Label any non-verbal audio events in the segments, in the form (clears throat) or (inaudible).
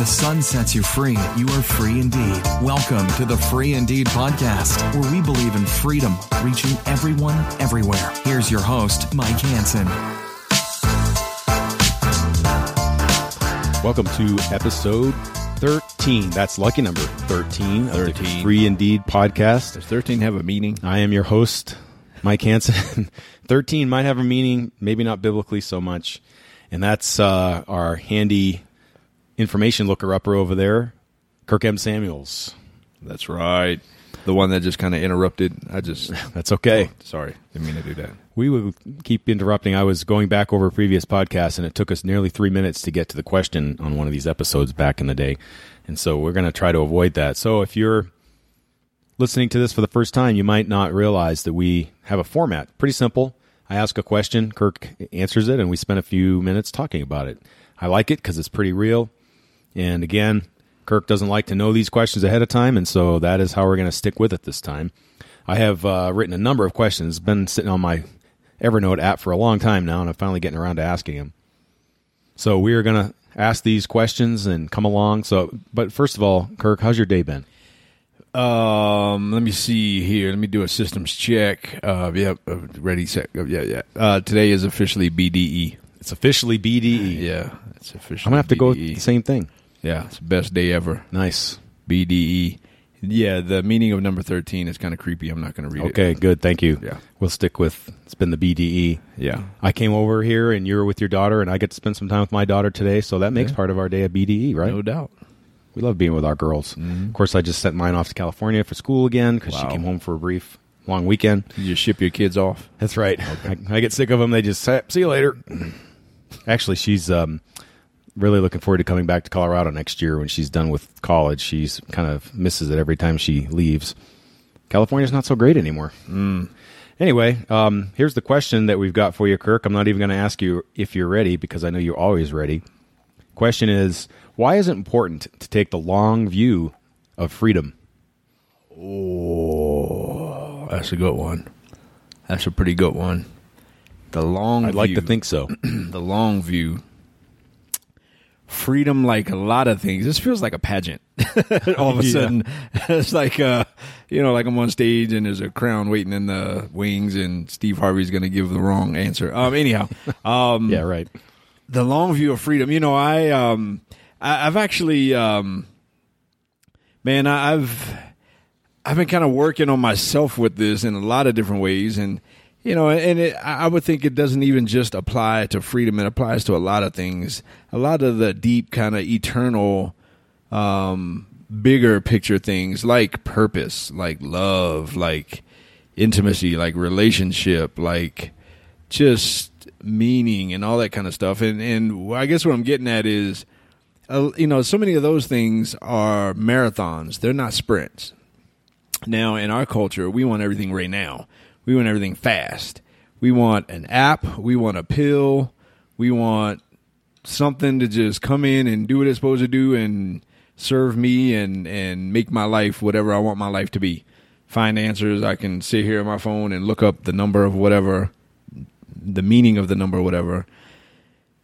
the sun sets you free, you are free indeed. Welcome to the Free Indeed podcast, where we believe in freedom, reaching everyone, everywhere. Here's your host, Mike Hanson. Welcome to episode 13. That's lucky number 13 of the 13. Free Indeed podcast. Does 13 have a meaning? I am your host, Mike Hansen. (laughs) 13 might have a meaning, maybe not biblically so much. And that's uh, our handy information looker upper over there, Kirk M. Samuels. That's right. The one that just kind of interrupted. I just. (laughs) That's okay. Sorry. Didn't mean to do that. We would keep interrupting. I was going back over previous podcasts, and it took us nearly three minutes to get to the question on one of these episodes back in the day. And so we're going to try to avoid that. So if you're listening to this for the first time, you might not realize that we have a format. Pretty simple. I ask a question, Kirk answers it, and we spend a few minutes talking about it. I like it because it's pretty real. And again, Kirk doesn't like to know these questions ahead of time, and so that is how we're going to stick with it this time. I have uh, written a number of questions, been sitting on my Evernote app for a long time now, and I'm finally getting around to asking them. So we are going to ask these questions and come along. So, but first of all, Kirk, how's your day been? Um, let me see here. Let me do a systems check. Uh, yep, uh, ready, set. Yeah, yeah. Uh, today is officially BDE. It's officially BDE. Yeah, it's officially. I'm gonna have to go with the same thing. Yeah, it's the best day ever. Nice. BDE. Yeah, the meaning of number 13 is kind of creepy. I'm not going to read it. Okay, good. Thank you. Yeah. We'll stick with it's been the BDE. Yeah. I came over here and you're with your daughter, and I get to spend some time with my daughter today, so that makes Yeah. part of our day a BDE, right? No doubt. We love being with our girls. Of course, I just sent mine off to California for school again because she came home for a brief long weekend. You just ship your kids off. That's right. I, I get sick of them. They just say, see you later. (clears throat) Actually, she's um, really looking forward to coming back to Colorado next year when she's done with college. She's kind of misses it every time she leaves. California's not so great anymore. Anyway, um, here's the question that we've got for you, Kirk. I'm not even going to ask you if you're ready because I know you're always ready. Question is why is it important to take the long view of freedom? Oh, that's a good one. That's a pretty good one. The long I'd like to think so. (clears throat) the long view. Freedom, like a lot of things. This feels like a pageant. (laughs) All of a Yeah. sudden, (laughs) it's like uh, you know, like I'm on stage and there's a crown waiting in the wings, and Steve Harvey's going to give the wrong answer. Um, anyhow, (laughs) um, yeah, right. the long view of freedom. You know, I um, I, I've actually um, man, I, I've I've been kind of working on myself with this in a lot of different ways, and you know, and it, I would think it doesn't even just apply to freedom; it applies to a lot of things. A lot of the deep, kind of eternal, um, bigger picture things like purpose, like love, like intimacy, like relationship, like just meaning and all that kind of stuff. And and I guess what I'm getting at is, uh, you know, so many of those things are marathons; they're not sprints. Now, in our culture, we want everything right now. We want everything fast. We want an app. We want a pill. We want something to just come in and do what it's supposed to do and serve me and and make my life whatever I want my life to be. Find answers. I can sit here on my phone and look up the number of whatever, the meaning of the number, whatever,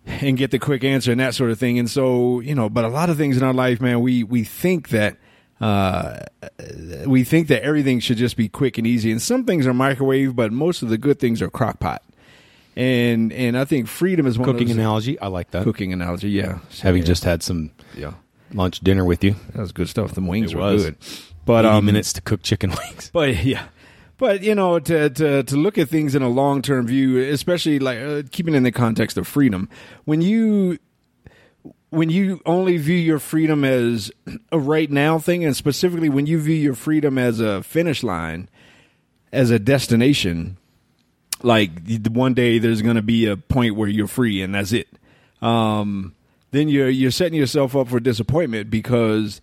and get the quick answer and that sort of thing. And so, you know, but a lot of things in our life, man, we we think that uh, we think that everything should just be quick and easy, and some things are microwave, but most of the good things are crock pot. And and I think freedom is one Cooking of those analogy. I like that. cooking analogy. Yeah, Having Yeah. just had some yeah, lunch, dinner with you. that was good stuff. The wings It were was. good, but 80 um, minutes to cook chicken wings. But yeah, but you know, to to to look at things in a long term view, especially like uh, keeping in the context of freedom, when you when you only view your freedom as a right now thing, and specifically when you view your freedom as a finish line, as a destination, like one day there's going to be a point where you're free and that's it. Um, then you're you're setting yourself up for disappointment because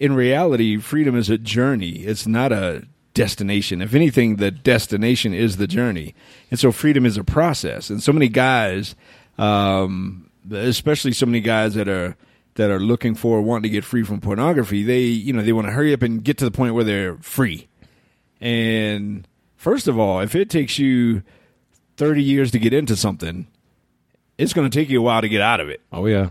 in reality, freedom is a journey. It's not a destination. If anything, the destination is the journey, and so freedom is a process. And so many guys, um, especially so many guys that are that are looking for wanting to get free from pornography, they you know they want to hurry up and get to the point where they're free. And first of all, if it takes you 30 years to get into something, it's going to take you a while to get out of it. Oh yeah.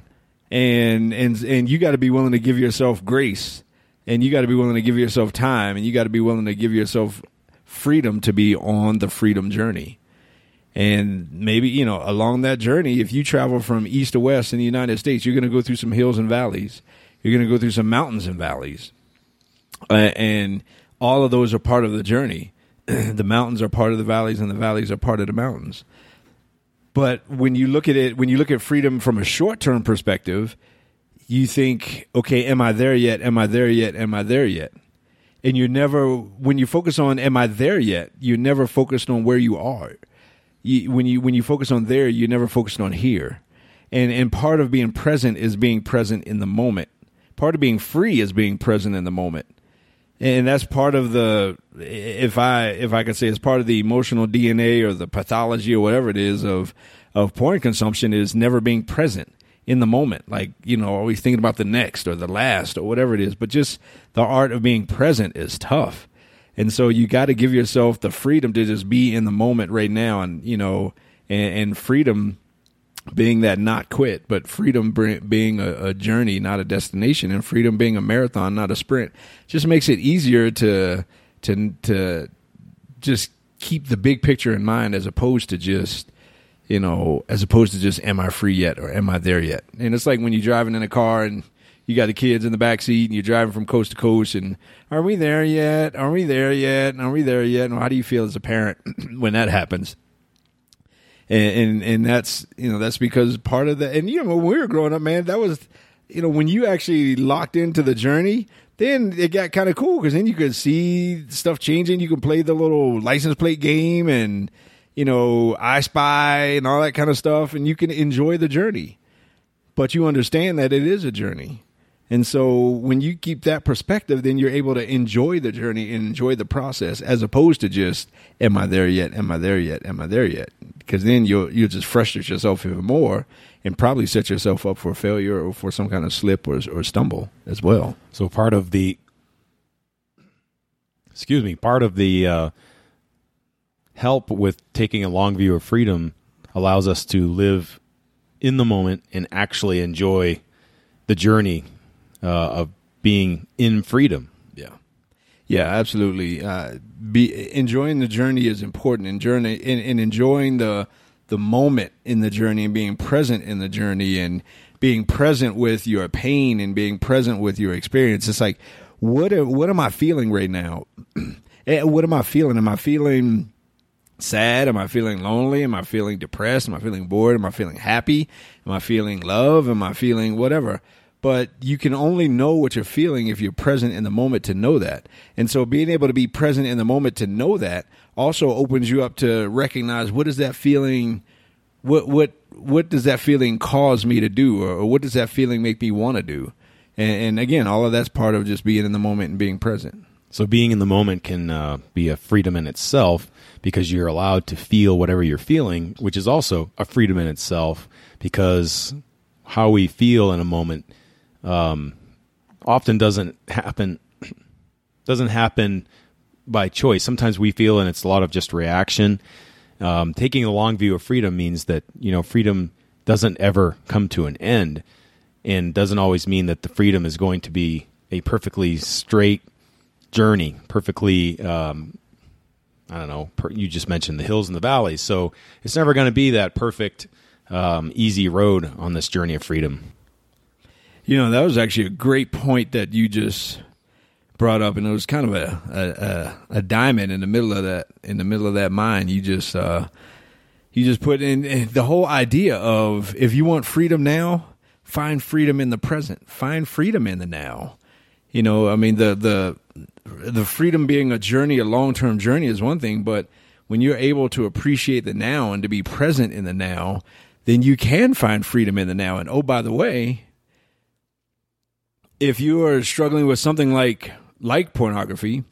and and and you got to be willing to give yourself grace, and you got to be willing to give yourself time, and you got to be willing to give yourself freedom to be on the freedom journey. And maybe, you know, along that journey, if you travel from east to west in the United States, you're going to go through some hills and valleys. You're going to go through some mountains and valleys. Uh, and all of those are part of the journey. (clears throat) the mountains are part of the valleys, and the valleys are part of the mountains. But when you look at it, when you look at freedom from a short term perspective, you think, okay, am I there yet? Am I there yet? Am I there yet? And you never, when you focus on, am I there yet? You're never focused on where you are. You, when you when you focus on there, you're never focused on here. And and part of being present is being present in the moment. Part of being free is being present in the moment and that's part of the if i if i could say it's part of the emotional dna or the pathology or whatever it is of of porn consumption is never being present in the moment like you know always thinking about the next or the last or whatever it is but just the art of being present is tough and so you got to give yourself the freedom to just be in the moment right now and you know and, and freedom being that not quit, but freedom being a, a, journey, not a destination, and freedom being a marathon, not a sprint, just makes it easier to to to just keep the big picture in mind as opposed to just you know as opposed to just am I free yet or am I there yet? And it's like when you're driving in a car and you got the kids in the back seat and you're driving from coast to coast and are we there yet? Are we there yet? Are we there yet? And how do you feel as a parent (clears throat) when that happens? and, and and that's you know that's because part of the and you know when we were growing up, man, that was you know when you actually locked into the journey. Then it got kind of cool because then you could see stuff changing. You could play the little license plate game and you know I Spy and all that kind of stuff, and you can enjoy the journey. But you understand that it is a journey and so when you keep that perspective, then you're able to enjoy the journey and enjoy the process as opposed to just, am I there yet? Am I there yet? Am I there yet? Because then you'll, you'll just frustrate yourself even more and probably set yourself up for failure or for some kind of slip or, or stumble as well. So part of the, excuse me, part of the uh, help with taking a long view of freedom allows us to live in the moment and actually enjoy the journey uh, of being in freedom. Yeah, yeah, absolutely. Uh, be enjoying the journey is important, and journey and, and enjoying the the moment in the journey and being present in the journey and being present with your pain and being present with your experience. It's like, what what am I feeling right now? (clears throat) Eh, what am I feeling? Am I feeling sad? Am I feeling lonely? Am I feeling depressed? Am I feeling bored? Am I feeling happy? Am I feeling love? Am I feeling whatever? But you can only know what you're feeling if you're present in the moment to know that. And so being able to be present in the moment to know that also opens you up to recognize what is that feeling what what what does that feeling cause me to do or, or what does that feeling make me want to do? And, and, again, all of that's part of just being in the moment and being present. So being in the moment can uh, be a freedom in itself because you're allowed to feel whatever you're feeling, which is also a freedom in itself because how we feel in a moment – um, often doesn't happen doesn't happen by choice. Sometimes we feel, and it's a lot of just reaction. Um, taking a long view of freedom means that you know freedom doesn't ever come to an end, and doesn't always mean that the freedom is going to be a perfectly straight journey, perfectly. Um, I don't know. Per, you just mentioned the hills and the valleys, so it's never going to be that perfect, um, easy road on this journey of freedom. You know, that was actually a great point that you just brought up, and it was kind of a a, a diamond in the middle of that in the middle of that mine. You just uh, you just put in the whole idea of if you want freedom now, find freedom in the present, find freedom in the now. You know, I mean the the the freedom being a journey, a long term journey is one thing, but when you're able to appreciate the now and to be present in the now, then you can find freedom in the now. And oh, by the way, if you are struggling with something like like pornography,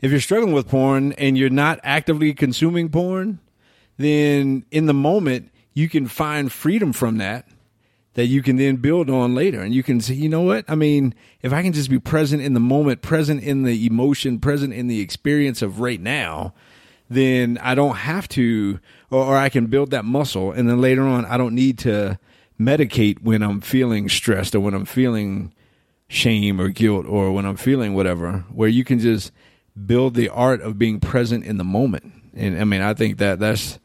if you're struggling with porn and you're not actively consuming porn, then in the moment you can find freedom from that that you can then build on later. And you can say you know what? I mean if i can just be present in the moment present in the emotion present in the experience of right now then i don't have to or, or i can build that muscle. And then later on i don't need to medicate when I'm feeling stressed or when I'm feeling shame or guilt or when I'm feeling whatever, where you can just build the art of being present in the moment. And I mean, I think that that's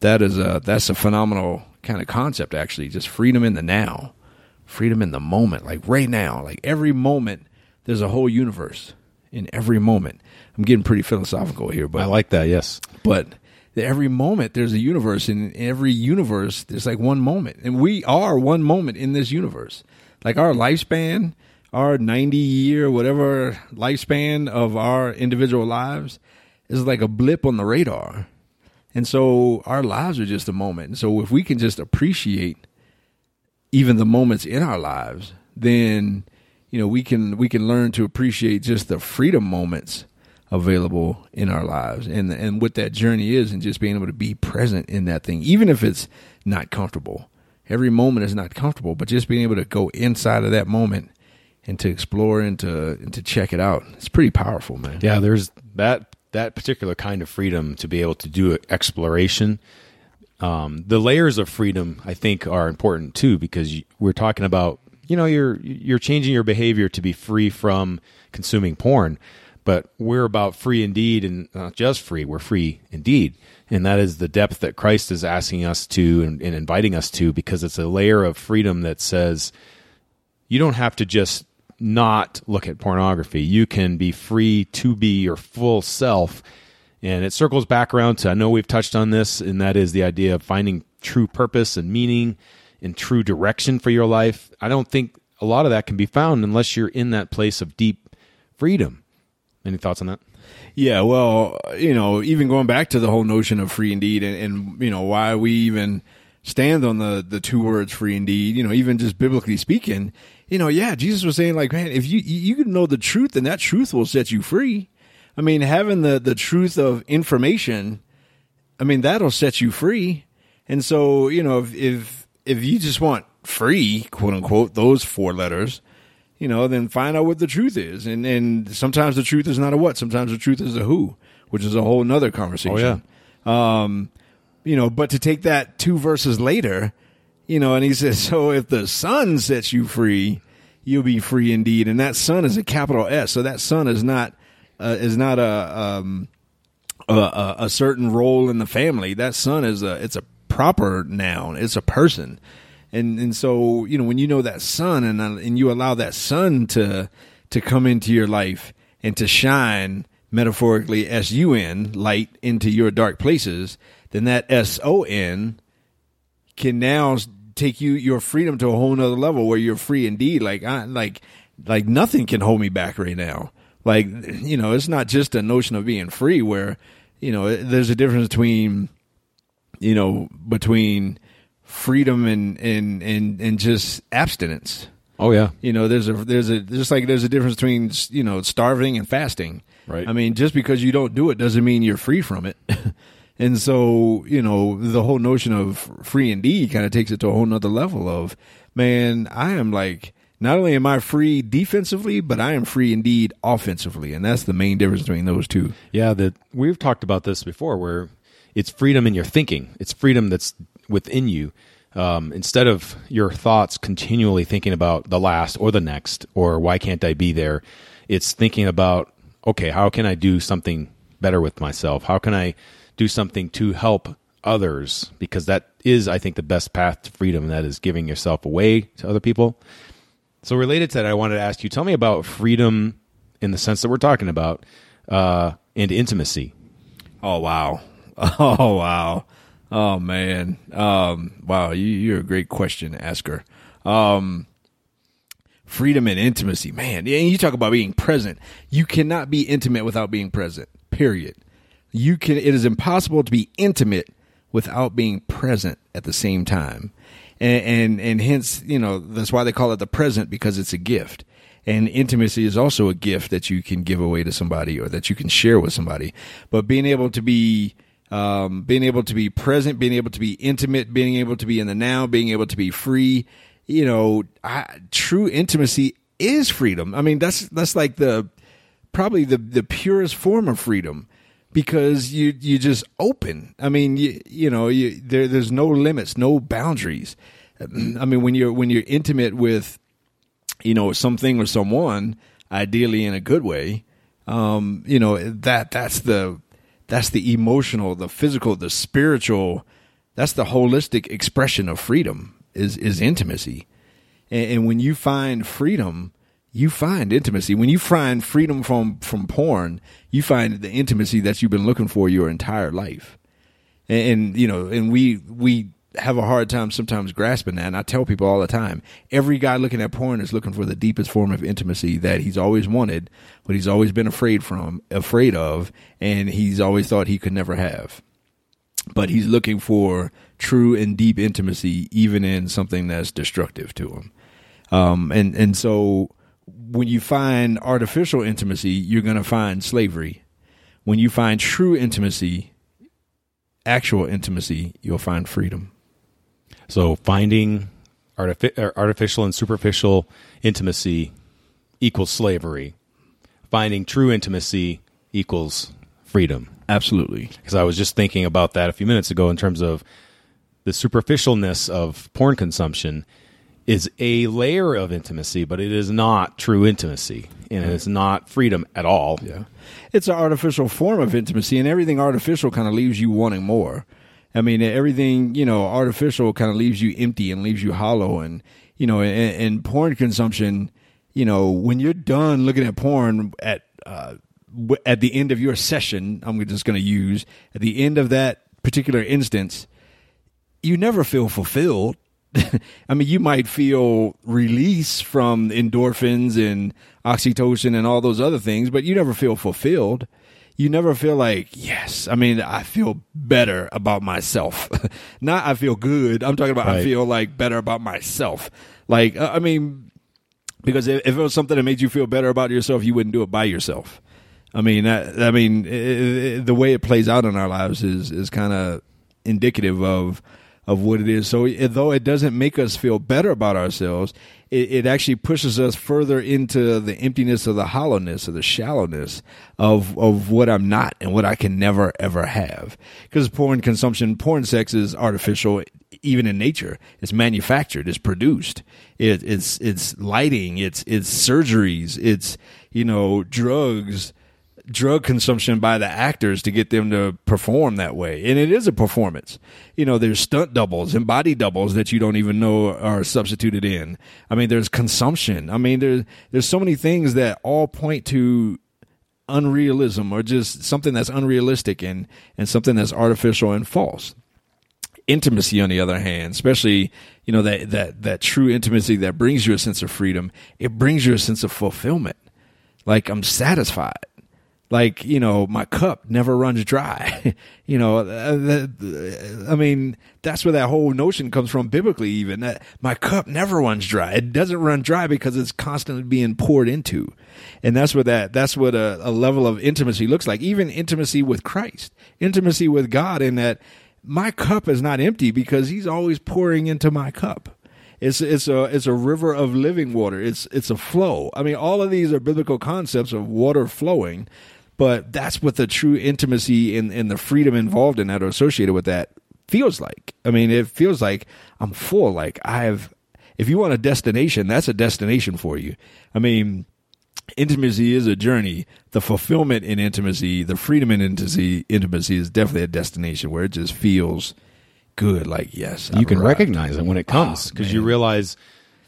that is a that's a phenomenal kind of concept actually, just freedom in the now. Freedom in the moment, like right now, like every moment there's a whole universe in every moment. I'm getting pretty philosophical here, but I like that. Yes, but every moment there's a universe and in every universe there's like one moment and we are one moment in this universe like our lifespan our 90 year whatever lifespan of our individual lives is like a blip on the radar. And so our lives are just a moment. And so if we can just appreciate even the moments in our lives then you know we can we can learn to appreciate just the freedom moments available in our lives and and what that journey is and just being able to be present in that thing even if it's not comfortable. Every moment is not comfortable but just being able to go inside of that moment and to explore and to and to check it out. It's pretty powerful man. Yeah there's that that particular kind of freedom to be able to do exploration. Um, the layers of freedom i think are important too because we're talking about you know you're you're changing your behavior to be free from consuming porn but we're about free indeed and not just free we're free indeed. And that is the depth that christ is asking us to and, and, inviting us to because it's a layer of freedom that says you don't have to just not look at pornography. You can be free to be your full self. And it circles back around to i know we've touched on this and that is the idea of finding true purpose and meaning and true direction for your life. I don't think a lot of that can be found unless you're in that place of deep freedom. Any thoughts on that? Yeah, well, you know, even going back to the whole notion of free indeed and, and you know, why we even stand on the, the two words free indeed, you know, even just biblically speaking, you know, yeah, Jesus was saying like, man, if you, you can know the truth and that truth will set you free. I mean, having the, the truth of information, I mean, that'll set you free. And so, you know, if, if, if you just want free, quote unquote, those four letters, you know, then find out what the truth is. And and sometimes the truth is not a what. Sometimes the truth is a who, which is a whole nother conversation. Oh yeah. Um, you know, but to take that two verses later, you know, and he says, (laughs) so if the Son sets you free, you'll be free indeed. And that Son is a capital S. So that Son is not uh, is not a, um, a a certain role in the family. That Son is a it's a proper noun. It's a person and and so you know when you know that son and uh, and you allow that sun to to come into your life and to shine metaphorically S U N light into your dark places, then that S O N can now take you your freedom to a whole nother level where you're free indeed. Like I like like nothing can hold me back right now. Like you know, it's not just a notion of being free where you know there's a difference between you know between freedom and and and and just abstinence. Oh yeah. You know, there's a there's a just like there's a difference between you know starving and fasting. Right. I mean, just because you don't do it doesn't mean you're free from it. (laughs) and so, you know, the whole notion of free indeed kind of takes it to a whole nother level of, man, I am like not only am I free defensively, but I am free indeed offensively, and that's the main difference between those two. Yeah, that we've talked about this before, where it's freedom in your thinking. It's freedom that's within you um, instead of your thoughts continually thinking about the last or the next or why can't I be there, it's thinking about okay, how can I do something better with myself? How can I do something to help others? Because that is, I think, the best path to freedom. That is giving yourself away to other people. So, related to that, I wanted to ask you tell me about freedom in the sense that we're talking about uh, and intimacy. Oh, wow. (laughs) Oh, wow. Oh man, um, wow, you, you're a great question asker. Um, freedom and intimacy, man. And you talk about being present. You cannot be intimate without being present. Period. You can. It is impossible to be intimate without being present at the same time, and and, and hence, you know, that's why they call it the present because it's a gift. And intimacy is also a gift that you can give away to somebody or that you can share with somebody. But being able to be um, being able to be present, being able to be intimate, being able to be in the now, being able to be free. You know, I, true intimacy is freedom. I mean, that's that's like the probably the the purest form of freedom because you you just open. I mean, you you know, you, there there's no limits, no boundaries. I mean, when you're when you're intimate with, you know, something or someone, ideally in a good way, um, you know that that's the that's the emotional, the physical, the spiritual. That's the holistic expression of freedom is is intimacy, and, and when you find freedom, you find intimacy. When you find freedom from from porn, you find the intimacy that you've been looking for your entire life, and, and you know, and we we have a hard time sometimes grasping that. And I tell people all the time, every guy looking at porn is looking for the deepest form of intimacy that he's always wanted, but he's always been afraid from, afraid of, and he's always thought he could never have. But he's looking for true and deep intimacy, even in something that's destructive to him. Um, and and so when you find artificial intimacy, you're going to find slavery. When you find true intimacy, actual intimacy, you'll find freedom. So finding artific- er, artificial and superficial intimacy equals slavery. Finding true intimacy equals freedom. Absolutely. Because I was just thinking about that a few minutes ago in terms of the superficialness of porn consumption is a layer of intimacy, but it is not true intimacy. And it's not freedom at all. Yeah. It's an artificial form of intimacy, and everything artificial kind of leaves you wanting more. I mean, everything you know, artificial kind of leaves you empty and leaves you hollow, and you know, and, and porn consumption. You know, when you're done looking at porn at uh, at the end of your session, I'm just going to use at the end of that particular instance, you never feel fulfilled. (laughs) I mean, you might feel release from endorphins and oxytocin and all those other things, but you never feel fulfilled you never feel like, yes, I mean, I feel better about myself. (laughs) Not I feel good. I'm talking about right. I feel like better about myself. Like, uh, I mean, because if, it was something that made you feel better about yourself, you wouldn't do it by yourself. I mean, that, I mean, it, it, the way it plays out in our lives is, is kind of indicative of, of what it is. So, though it doesn't make us feel better about ourselves, it, it actually pushes us further into the emptiness of the hollowness or the shallowness of of what I'm not and what I can never ever have. Because porn consumption, porn sex is artificial, even in nature. It's manufactured. It's produced. It, it's it's lighting. It's it's surgeries. It's you know drugs drug consumption by the actors to get them to perform that way. And it is a performance. You know, there's stunt doubles and body doubles that you don't even know are substituted in. I mean, there's consumption. I mean, there's there's so many things that all point to unrealism or just something that's unrealistic and and something that's artificial and false. Intimacy, on the other hand, especially you know that that that true intimacy that brings you a sense of freedom, it brings you a sense of fulfillment. Like I'm satisfied like you know my cup never runs dry. (laughs) You know uh, i mean that's where that whole notion comes from biblically even that my cup never runs dry. It doesn't run dry because it's constantly being poured into. And that's what that that's what a, a level of intimacy looks like. Even intimacy with christ. Intimacy with god in that my cup is not empty because he's always pouring into my cup. It's it's a it's a river of living water. It's it's a flow. I mean, all of these are biblical concepts of water flowing but that's what the true intimacy and, and the freedom involved in that or associated with that feels like. I mean, it feels like I'm full. Like I've, if you want a destination, that's a destination for you. I mean, intimacy is a journey. The fulfillment in intimacy, the freedom in intimacy, intimacy is definitely a destination where it just feels good. Like yes, you I've can arrived. recognize it when it ah, comes because oh, you realize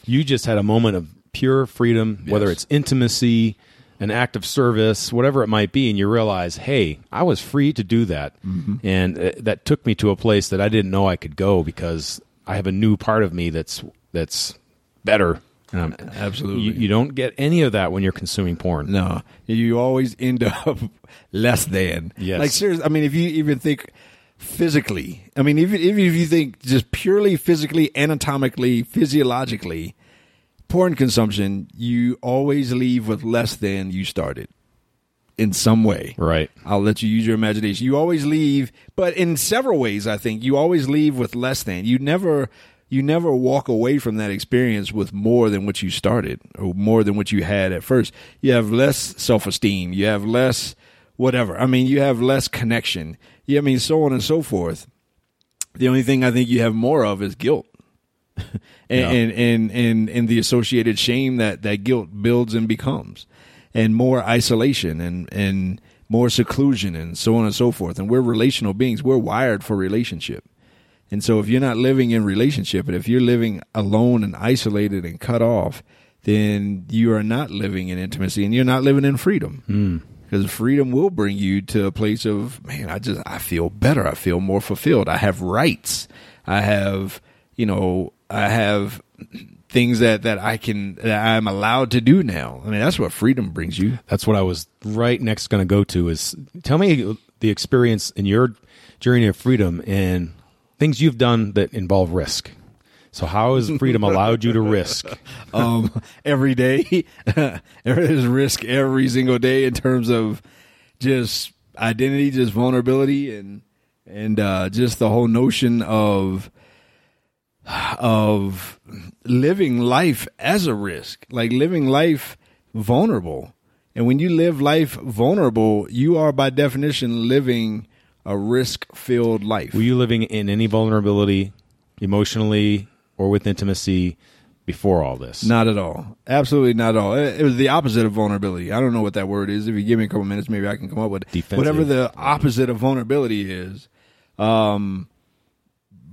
you just had a moment of pure freedom, yes. whether it's intimacy an act of service, whatever it might be, and you realize, hey, I was free to do that, mm-hmm. and uh, that took me to a place that I didn't know I could go because I have a new part of me that's that's better. Um, Absolutely, you, you, don't get any of that when you're consuming porn. No, you always end (laughs) up less than. Yes, like seriously. I mean, if you even think physically, I mean, even even if you think just purely physically, anatomically, physiologically porn consumption, you always leave with less than you started in some way. Right. I'll let you use your imagination. You always leave, but in several ways, I think you always leave with less than. You never, you never walk away from that experience with more than what you started or more than what you had at first. You have less self esteem. You have less whatever. I mean, you have less connection. Yeah, I mean, so on and so forth. The only thing I think you have more of is guilt. (laughs) and, Yeah. and, and and and the associated shame that that guilt builds and becomes, and more isolation and and more seclusion and so on and so forth. And we're relational beings. We're wired for relationship. And so if you're not living in relationship, and if you're living alone and isolated and cut off, then you are not living in intimacy and you're not living in freedom. Hmm. Because freedom will bring you to a place of, man, I just, I feel better. I feel more fulfilled. I have rights. I have, you know, I have things that, that I can, that I'm allowed to do now. I mean, that's what freedom brings you. That's what I was right next going to go to is tell me the experience in your journey of freedom and things you've done that involve risk. So how has freedom allowed you to risk? (laughs) um, every day. (laughs) There's risk every single day in terms of just identity, just vulnerability, and and uh, just the whole notion of of living life as a risk, like living life vulnerable. And when you live life vulnerable, you are by definition living a risk filled life. Were you living in any vulnerability emotionally or with intimacy before all this? Not at all. Absolutely not at all. It, was the opposite of vulnerability. I don't know what that word is. If you give me a couple minutes, maybe I can come up with it. Defensive. Whatever the opposite of vulnerability is. Um,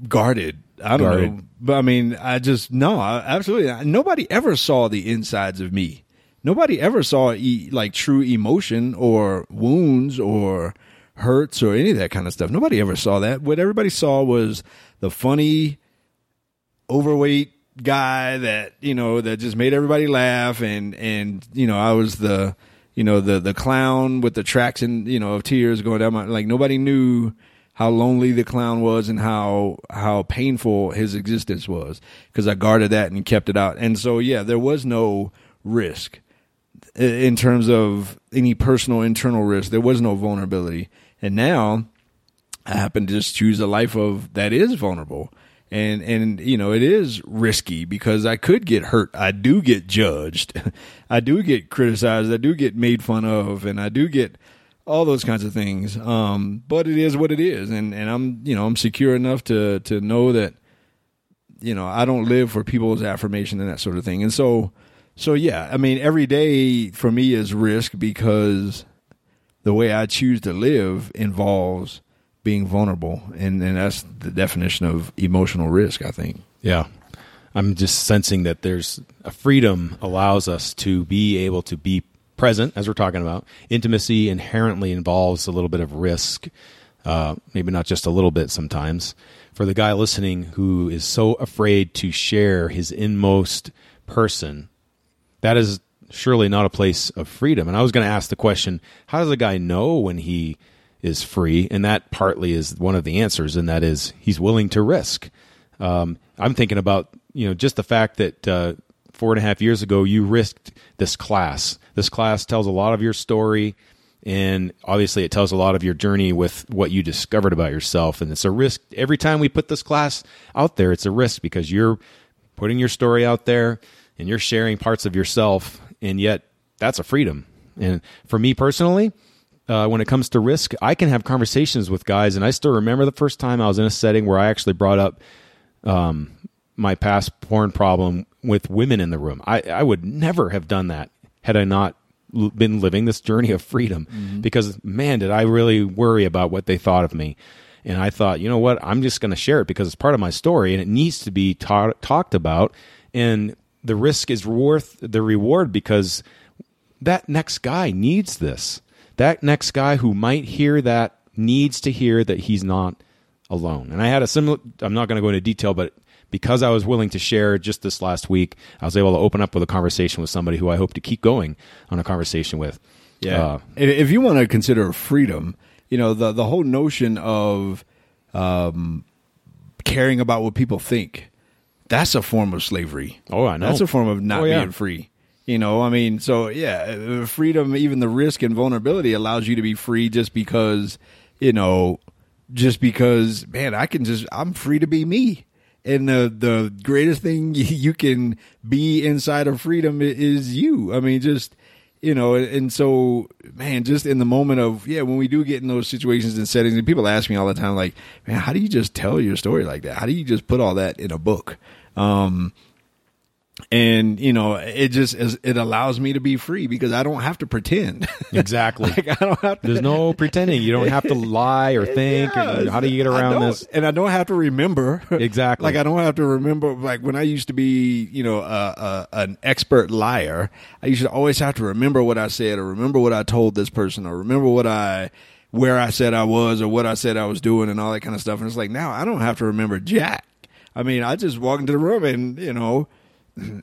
guarded. I don't Guarded. know. But I mean, I just, no, I, absolutely. Nobody ever saw the insides of me. Nobody ever saw e- like true emotion or wounds or hurts or any of that kind of stuff. Nobody ever saw that. What everybody saw was the funny, overweight guy that you know that just made everybody laugh and and you know I was the you know the the clown with the tracks and you know of tears going down my like nobody knew how lonely the clown was and how how painful his existence was because I guarded that and kept it out and so yeah there was no risk in terms of any personal internal risk there was no vulnerability and now I happen to just choose a life of that is vulnerable. And and you know, it is risky because I could get hurt. I do get judged. (laughs) I do get criticized. I do get made fun of and I do get all those kinds of things. Um, but it is what it is and and I'm, you know, I'm secure enough to to know that you know, I don't live for people's affirmation and that sort of thing. And so so yeah, I mean, every day for me is risk because the way I choose to live involves being vulnerable, and and that's the definition of emotional risk. I think. Yeah. I'm just sensing that there's a freedom allows us to be able to be present as we're talking about. Intimacy inherently involves a little bit of risk, uh, maybe not just a little bit sometimes. For the guy listening who is so afraid to share his inmost person, that is surely not a place of freedom. And I was going to ask the question how does a guy know when he is free? And that partly is one of the answers, and that is he's willing to risk. Um, I'm thinking about you know just the fact that uh, four and a half years ago you risked this class. This class tells a lot of your story, and obviously it tells a lot of your journey with what you discovered about yourself. And it's a risk every time we put this class out there. It's a risk because you're putting your story out there and you're sharing parts of yourself, and yet that's a freedom. And for me personally, uh, when it comes to risk, I can have conversations with guys, and I still remember the first time I was in a setting where I actually brought up um, my past porn problem with women in the room. I, I would never have done that had I not l- been living this journey of freedom mm-hmm. because, man, did I really worry about what they thought of me. And I thought, you know what? I'm just going to share it because it's part of my story and it needs to be ta- talked about. And the risk is worth the reward because that next guy needs this. That next guy who might hear that needs to hear that he's not alone. And I had a similar, I'm not going to go into detail, but because I was willing to share just this last week, I was able to open up with a conversation with somebody who I hope to keep going on a conversation with. Uh, if if you want to consider freedom, you know the the whole notion of um, caring about what people think. That's a form of slavery. Oh, I know. That's a form of not Oh, yeah. being free. You know, I mean, so yeah, uh, freedom, even the risk and vulnerability allows you to be free just because, you know, just because, man, I can just, I'm free to be me. And the, the greatest thing (laughs) you can be inside of freedom is you. I mean, just, you know, and so man, just in the moment of yeah, when we do get in those situations and settings, and people ask me all the time, like, man, how do you just tell your story like that? How do you just put all that in a book? Um, and you know it just is, it allows me to be free because i don't have to pretend. (laughs) Exactly. Like, i don't have to, there's no pretending. You don't have to lie or think yeah, or how do you get around this? And i don't have to remember. Exactly. Like i don't have to remember like when i used to be you know a, a, an expert liar i used to always have to remember what i said or remember what i told this person or remember what i where i said i was or what i said i was doing and all that kind of stuff. And it's like now i don't have to remember jack. I mean i just walk into the room and you know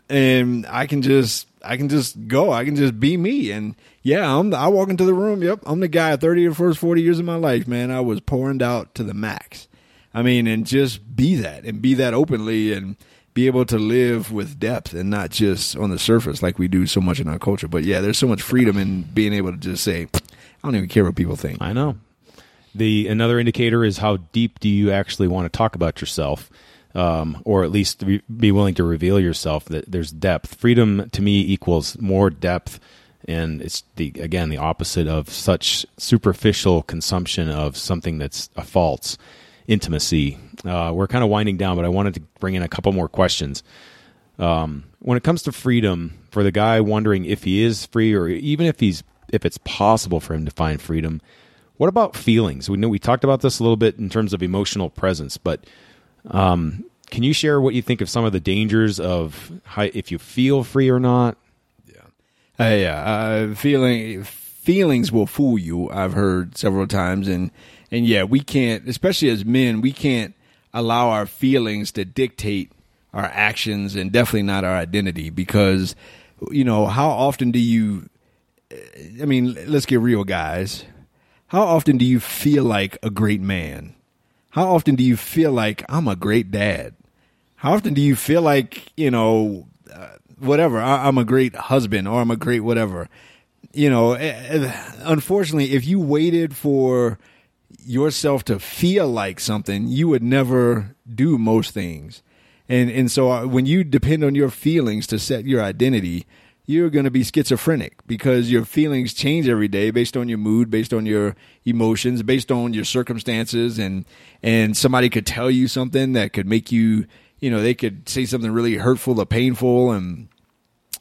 and I can just I can just go. I can just be me. And yeah, I'm the, I walk into the room. Yep, I'm the guy. Thirty or first forty years of my life, man, I was pouring out to the max. I mean, and just be that and be that openly and be able to live with depth and not just on the surface like we do so much in our culture. But yeah, there's so much freedom in being able to just say, I don't even care what people think. I know. The another indicator is how deep do you actually want to talk about yourself um, or at least be willing to reveal yourself. That there's depth. Freedom to me equals more depth, and it's the again the opposite of such superficial consumption of something that's a false intimacy. Uh, we're kind of winding down, but I wanted to bring in a couple more questions. Um, when it comes to freedom, for the guy wondering if he is free, or even if he's if it's possible for him to find freedom, what about feelings? We know we talked about this a little bit in terms of emotional presence, but um, can you share what you think of some of the dangers of how, if you feel free or not? Yeah, uh, yeah. Uh, feeling feelings will fool you. I've heard several times, and and yeah, we can't, especially as men, we can't allow our feelings to dictate our actions, and definitely not our identity. Because you know, how often do you? I mean, let's get real, guys. How often do you feel like a great man? How often do you feel like I'm a great dad? How often do you feel like, you know, uh, whatever, I, am a great husband or I'm a great whatever? You know, eh, eh, unfortunately, if you waited for yourself to feel like something, you would never do most things. And and so uh, when you depend on your feelings to set your identity, you're going to be schizophrenic because your feelings change every day based on your mood, based on your emotions, based on your circumstances, and and somebody could tell you something that could make you, you know, they could say something really hurtful or painful, and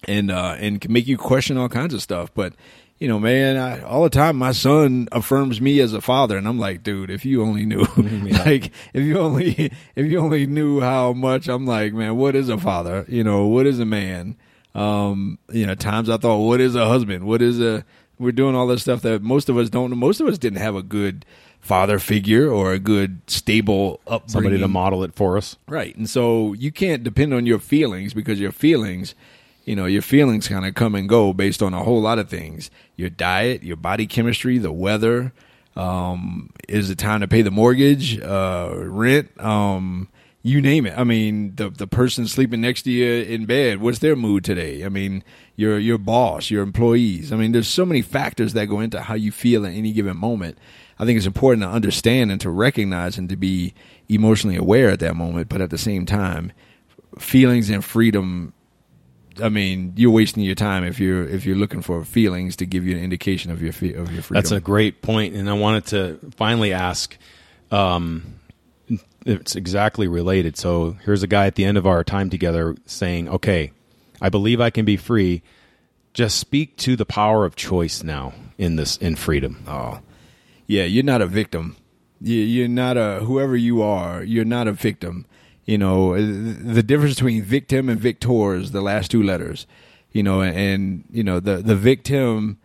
and uh, and can make you question all kinds of stuff. But you know, man, I, all the time my son affirms me as a father, and I'm like, dude, if you only knew, (laughs) yeah. (laughs) like, if you only, (laughs) if you only knew how much I'm like, man, what is a father? You know, what is a man? Um, you know, times I thought, what is a husband? What is a? We're doing all this stuff that most of us don't. Most of us didn't have a good father figure or a good stable upbringing. Somebody to model it for us, right? And so you can't depend on your feelings because your feelings, you know, your feelings kind of come and go based on a whole lot of things: your diet, your body chemistry, the weather. Um, is it time to pay the mortgage, uh, rent? Um, you name it. I mean, the the person sleeping next to you in bed, what's their mood today? I mean, your your boss, your employees. I mean, there's so many factors that go into how you feel at any given moment. I think it's important to understand and to recognize and to be emotionally aware at that moment, but at the same time, feelings and freedom I mean, you're wasting your time if you're if you're looking for feelings to give you an indication of your of your freedom. That's a great point, and I wanted to finally ask um, it's exactly related. So here's a guy at the end of our time together saying, "Okay, I believe I can be free. Just speak to the power of choice now in this in freedom." Oh, yeah, you're not a victim. You're not a whoever you are. You're not a victim. You know the difference between victim and victor is the last two letters. You know, and you know the the victim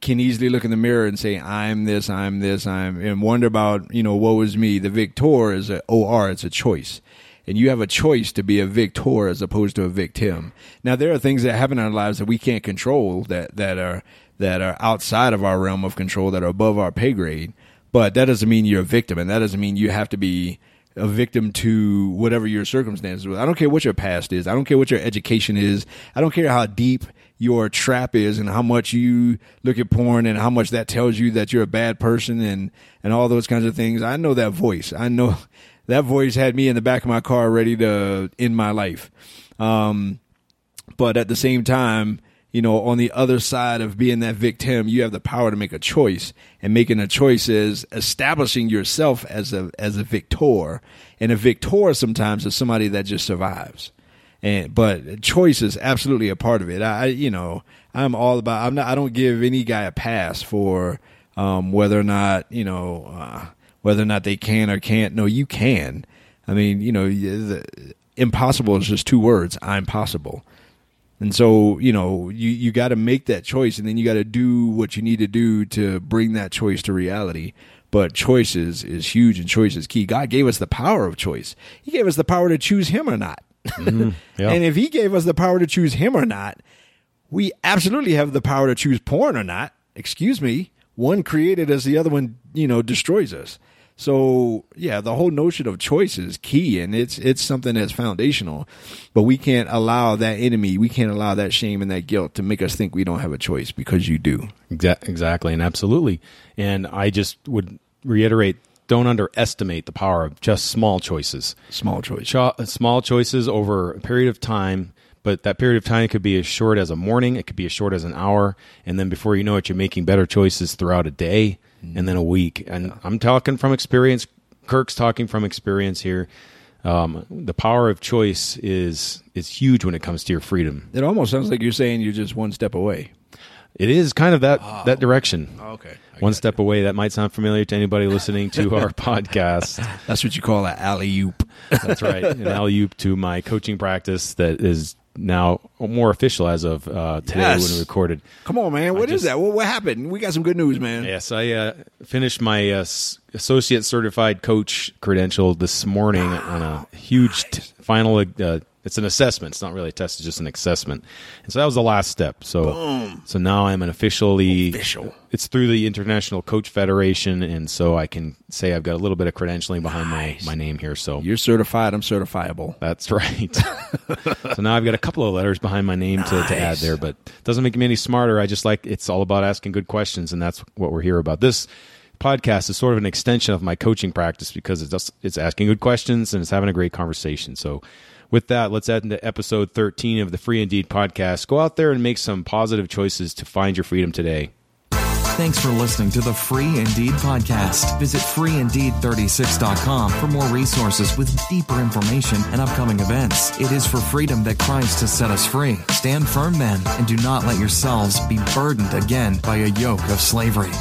can easily look in the mirror and say, I'm this, I'm this, I'm, and wonder about, you know, what was me. The victor is a OR, it's a choice. And you have a choice to be a victor as opposed to a victim. Now, there are things that happen in our lives that we can't control that, that are, that are outside of our realm of control, that are above our pay grade. But that doesn't mean you're a victim. And that doesn't mean you have to be a victim to whatever your circumstances were. I don't care what your past is. I don't care what your education is. I don't care how deep your trap is and how much you look at porn and how much that tells you that you're a bad person and and all those kinds of things. I know that voice. I know (laughs) that voice had me in the back of my car ready to end my life. Um, but at the same time, you know, on the other side of being that victim, you have the power to make a choice. And making a choice is establishing yourself as a as a victor. And a victor sometimes is somebody that just survives. And but choice is absolutely a part of it. I you know, I'm all about I'm not I don't give any guy a pass for um, whether or not, you know, uh, whether or not they can or can't. No, you can. I mean, you know, the, impossible is just two words. I'm possible. And so, you know, you, you got to make that choice and then you got to do what you need to do to bring that choice to reality. But choice is, is huge and choice is key. God gave us the power of choice. He gave us the power to choose him or not. Mm-hmm. (laughs) Yeah. and if he gave us the power to choose him or not, we absolutely have the power to choose porn or not. Excuse me. One created us, the other one, you know, destroys us. So yeah, the whole notion of choice is key, and it's it's something that's foundational. But we can't allow that enemy, we can't allow that shame and that guilt to make us think we don't have a choice because you do. Exactly, and absolutely. And I just would reiterate: don't underestimate the power of just small choices. Small choices. Cho- small choices over a period of time but that period of time could be as short as a morning, it could be as short as an hour, and then before you know it, you're making better choices throughout a day and then a week. And yeah. I'm talking from experience. Kirk's talking from experience here. Um, the power of choice is is huge when it comes to your freedom. It almost sounds like you're saying you're just one step away. It is kind of that oh. that direction. Oh, okay, one step away. That might sound familiar to anybody (laughs) listening to our (laughs) podcast. That's what you call an alley oop. That's right, an alley oop to my coaching practice that is now more official as of uh, today yes. when we recorded. Come on, man! What just, is that? What, what, happened? We got some good news, man. Yes, I uh, finished my uh, associate certified coach credential this morning nice. on a huge t- final uh, it's an assessment. It's not really a test. It's just an assessment. And so that was the last step. So Boom. so now I'm an officially official. It's through the International Coach Federation, and so I can say I've got a little bit of credentialing behind nice. my my name here. So you're certified. I'm certifiable. That's (laughs) right. so now I've got a couple of letters behind my name nice. to, to add there, but it doesn't make me any smarter. I just like it's all about asking good questions, and that's what we're here about. This podcast is sort of an extension of my coaching practice because it's just, it's asking good questions and it's having a great conversation. So with that, let's add into episode 13 of the Free Indeed podcast. Go out there and make some positive choices to find your freedom today. Thanks for listening to the Free Indeed podcast. Visit freeindeed36.com for more resources with deeper information and upcoming events. It is for freedom that Christ has set us free. Stand firm then, and do not let yourselves be burdened again by a yoke of slavery.